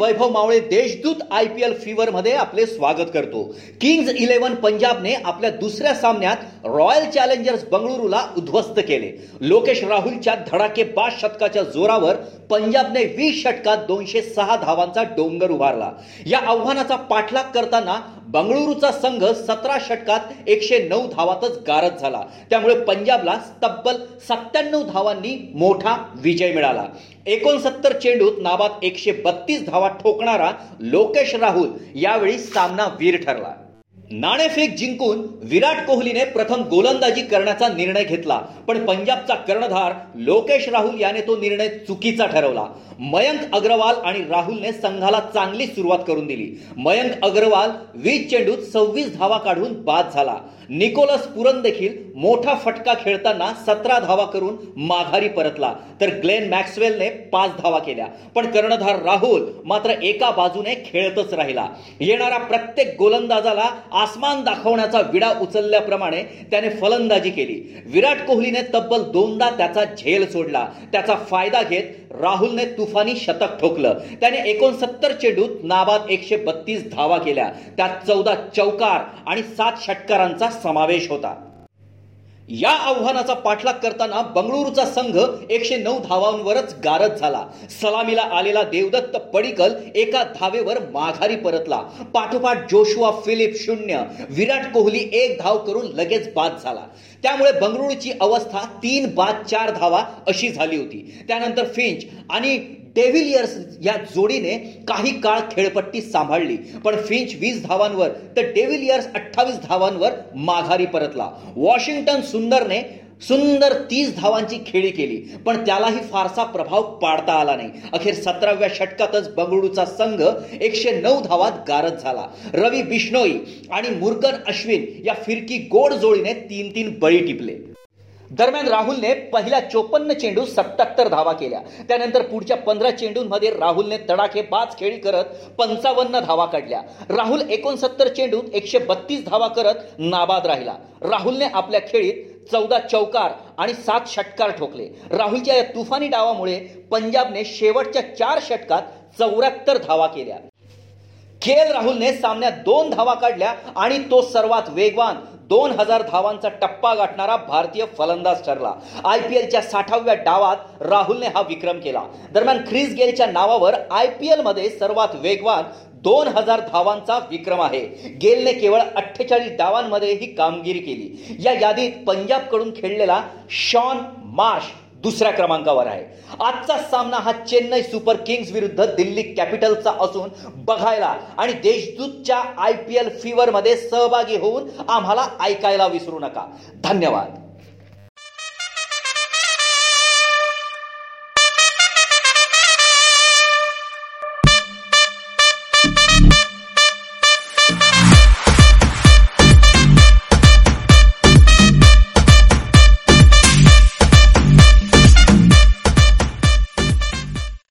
Vaibhav Mawale Deshdoot I P L fever मध्ये आपले स्वागत करतो. किंग्ज इलेव्हन पंजाबने आपल्या दुसऱ्या सामन्यात रॉयल चॅलेंजर्स बंगळुरूला उद्ध्वस्त केले. लोकेश राहुलच्या धडाकेबाज शतकाच्या जोरावर पंजाबने वीस षटकात दोनशे सहा धावांचा डोंगर उभारला. या आव्हानाचा पाठलाग करताना बंगळुरूचा संघ सतरा षटकात एकशे नऊ धावातच गारद झाला. त्यामुळे पंजाबला तब्बल सत्त्याण्णव धावांनी मोठा विजय मिळाला. एकोणसत्तर चेंडूत नाबाद एकशे बत्तीस धावा ठोकणारा लोकेश राहुल यावेळी सामना वीर ठरला. नाणेफेक जिंकून विराट कोहलीने प्रथम गोलंदाजी करण्याचा निर्णय घेतला. पण पंजाबचा कर्णधार लोकेश राहुल याने तो निर्णय चुकीचा ठरवला. मयंक अग्रवाल आणि राहुलने संघाला चांगली सुरुवात करून दिली. मयंक अग्रवाल वीस चेंडूत सव्वीस धावा काढून बाद झाला. निकोलस पुरन देखील मोठा फटका खेळताना सतरा धावा करून माघारी परतला. तर ग्लेन मॅक्सवेलने पाच धावा केल्या. पण कर्णधार राहुल मात्र एका बाजूने खेळतच राहिला. येणारा प्रत्येक गोलंदाजाला आसमान दाखवण्याचा विडा उचलल्याप्रमाणे त्याने फलंदाजी केली. विराट कोहलीने तब्बल दोनदा त्याचा झेल सोडला. त्याचा फायदा घेत राहुलने तुफानी शतक ठोकलं. त्याने एकोणसत्तर चेंडूत नाबाद एकशे बत्तीस धावा केल्या. त्यात चौदा चौकार आणि सात षटकारांचा समावेश होता. या आव्हानाचा पाठलाग करताना बंगळुरूचा संघ एकशे नऊ धावांवरच गारद झाला. सलामीला आलेला देवदत्त पडिकल एका धावेवर माघारी परतला. पाठोपाठ जोशुआ फिलिप शून्य विराट कोहली एक धाव करून लगेच बाद झाला. त्यामुळे बंगळुरूची अवस्था तीन बाद चार धावा अशी झाली होती. त्यानंतर फिंच आणि डेव्हिलियर्स या जोडीने काही काळ खेळपट्टी सांभाळली. पण फिंच वीस धावांवर तर डेव्हिलियर्स अठ्ठावीस धावांवर माघारी परतला. वॉशिंग्टन सुंदरने सुंदर तीस धावांची खेळी केली पण त्यालाही फारसा प्रभाव पाडता आला नाही. अखेर सतराव्या षटकातच बंगळुरूचा संघ एकशे नऊ धावात गारद झाला. रवी बिश्नोई आणि मुर्गन अश्विन या फिरकी गोड जोडीने तीन तीन बळी टिपले. दरम्यान राहुलने पहिल्या चोपन्न चेंडू सत्याहत्तर धावा केल्या. त्यानंतर पुढच्या पंधरा चेंडूंमध्ये राहुलने तडाखे पाच खेळी करत पंचावन्न धावा काढल्या. राहुल एकोणसत्तर चेंडूत एकशे बत्तीस धावा करत नाबाद राहिला. राहुलने आपल्या खेळीत चौदा चौकार आणि सात षटकार ठोकले. राहुलच्या या तुफानी डावामुळे पंजाबने शेवटच्या चार षटकात चौऱ्याहत्तर धावा केल्या. के एल राहुलने सामन्यात दोन धावा काढल्या आणि तो सर्वात वेगवान दोन हजार धावांचा टप्पा गाठणारा भारतीय फलंदाज ठरला. आय पी एलच्या साठाव्या डावात राहुलने हा विक्रम केला. दरम्यान ख्रिस गेलच्या नावावर आय पी एलमध्ये सर्वात वेगवान दोन हजार धावांचा विक्रम आहे. गेलने केवळ अठ्ठेचाळीस डावांमध्ये ही कामगिरी केली. या यादीत पंजाबकडून खेळलेला शॉन मार्श दुसऱ्या क्रमांकावर आहे. आजचा सामना हा चेन्नई सुपर किंग्स विरुद्ध दिल्ली कॅपिटल्सचा असून बघायला आणि देशदूतच्या आय पी एल फीवरमध्ये सहभागी होऊन आम्हाला ऐकायला विसरू नका. धन्यवाद.